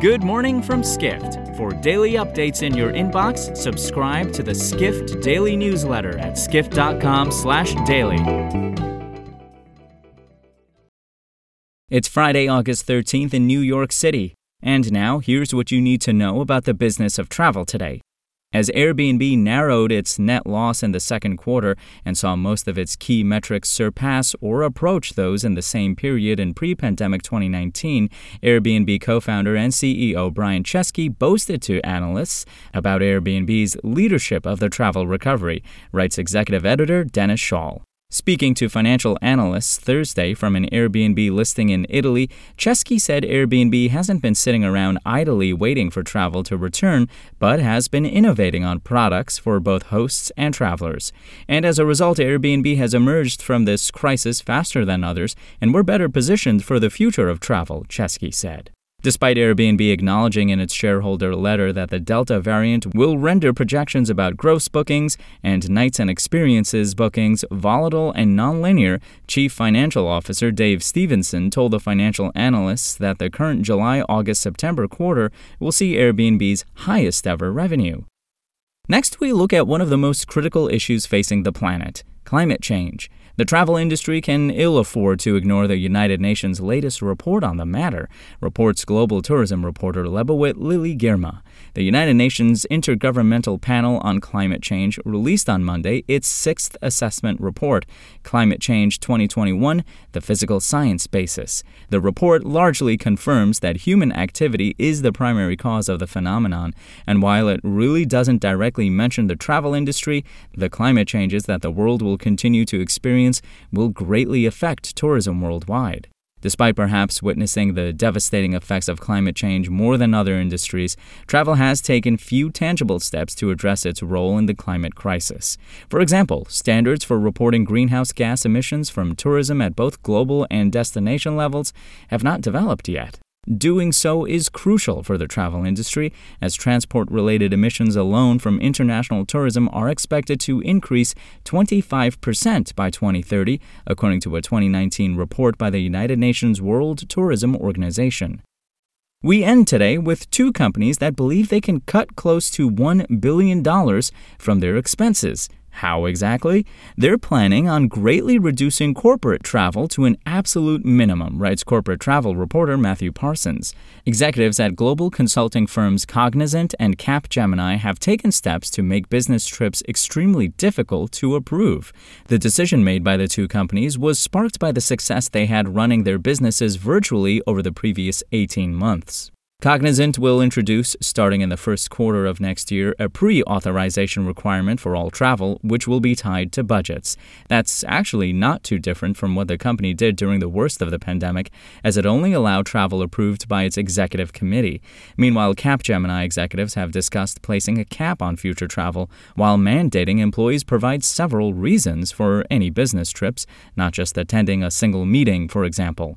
Good morning from Skift. For daily updates in your inbox, subscribe to the Skift Daily newsletter at skift.com/daily. It's Friday, August 13th in New York City. And now, here's what you need to know about the business of travel today. As Airbnb narrowed its net loss in the second quarter and saw most of its key metrics surpass or approach those in the same period in pre pandemic 2019, Airbnb co founder and CEO Brian Chesky boasted to analysts about Airbnb's leadership of the travel recovery, writes executive editor Dennis Schaal. Speaking to financial analysts Thursday from an Airbnb listing in Italy, Chesky said Airbnb hasn't been sitting around idly waiting for travel to return, but has been innovating on products for both hosts and travelers. And as a result, Airbnb has emerged from this crisis faster than others, and we're better positioned for the future of travel, Chesky said. Despite Airbnb acknowledging in its shareholder letter that the Delta variant will render projections about gross bookings and nights and experiences bookings volatile and nonlinear, Chief Financial Officer Dave Stephenson told the financial analysts that the current July August September quarter will see Airbnb's highest ever revenue. Next, we look at one of the most critical issues facing the planet climate change. The travel industry can ill afford to ignore the United Nations' latest report on the matter, reports global tourism reporter Lebawit Lily Girma. The United Nations Intergovernmental Panel on Climate Change released on Monday its sixth assessment report, Climate Change 2021 The Physical Science Basis. The report largely confirms that human activity is the primary cause of the phenomenon, and while it really doesn't directly mention the travel industry, the climate changes that the world will continue to experience will greatly affect tourism worldwide. Despite perhaps witnessing the devastating effects of climate change more than other industries, travel has taken few tangible steps to address its role in the climate crisis. For example, standards for reporting greenhouse gas emissions from tourism at both global and destination levels have not developed yet. Doing so is crucial for the travel industry, as transport related emissions alone from international tourism are expected to increase 25% by 2030, according to a 2019 report by the United Nations World Tourism Organization. We end today with two companies that believe they can cut close to $1 billion from their expenses. How exactly? They're planning on greatly reducing corporate travel to an absolute minimum, writes corporate travel reporter Matthew Parsons. Executives at global consulting firms Cognizant and Capgemini have taken steps to make business trips extremely difficult to approve. The decision made by the two companies was sparked by the success they had running their businesses virtually over the previous 18 months. Cognizant will introduce, starting in the first quarter of next year, a pre authorization requirement for all travel, which will be tied to budgets. That's actually not too different from what the company did during the worst of the pandemic, as it only allowed travel approved by its executive committee. Meanwhile, Capgemini executives have discussed placing a cap on future travel, while mandating employees provide several reasons for any business trips, not just attending a single meeting, for example.